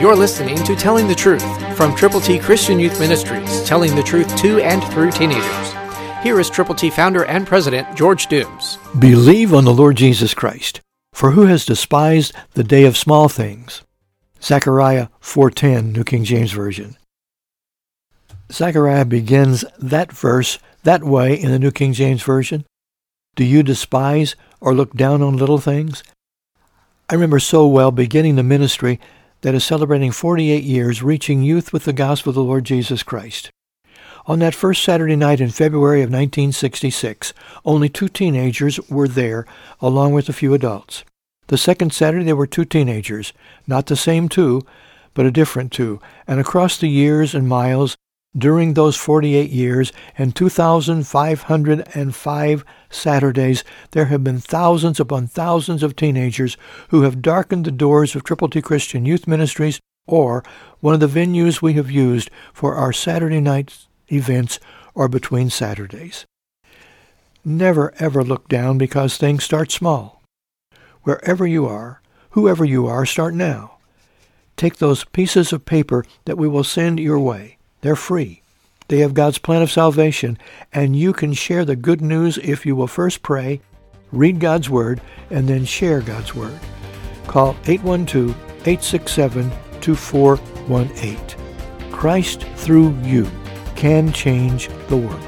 You're listening to Telling the Truth from Triple T Christian Youth Ministries, telling the truth to and through teenagers. Here is Triple T founder and president George Dooms. Believe on the Lord Jesus Christ, for who has despised the day of small things? Zechariah 4:10, New King James Version. Zechariah begins that verse that way in the New King James Version. Do you despise or look down on little things? I remember so well beginning the ministry that is celebrating 48 years reaching youth with the gospel of the Lord Jesus Christ. On that first Saturday night in February of 1966, only two teenagers were there, along with a few adults. The second Saturday there were two teenagers, not the same two, but a different two, and across the years and miles, during those 48 years and 2,505 Saturdays, there have been thousands upon thousands of teenagers who have darkened the doors of Triple T Christian Youth Ministries or one of the venues we have used for our Saturday night events or between Saturdays. Never ever look down because things start small. Wherever you are, whoever you are, start now. Take those pieces of paper that we will send your way. They're free. They have God's plan of salvation, and you can share the good news if you will first pray, read God's Word, and then share God's Word. Call 812-867-2418. Christ through you can change the world.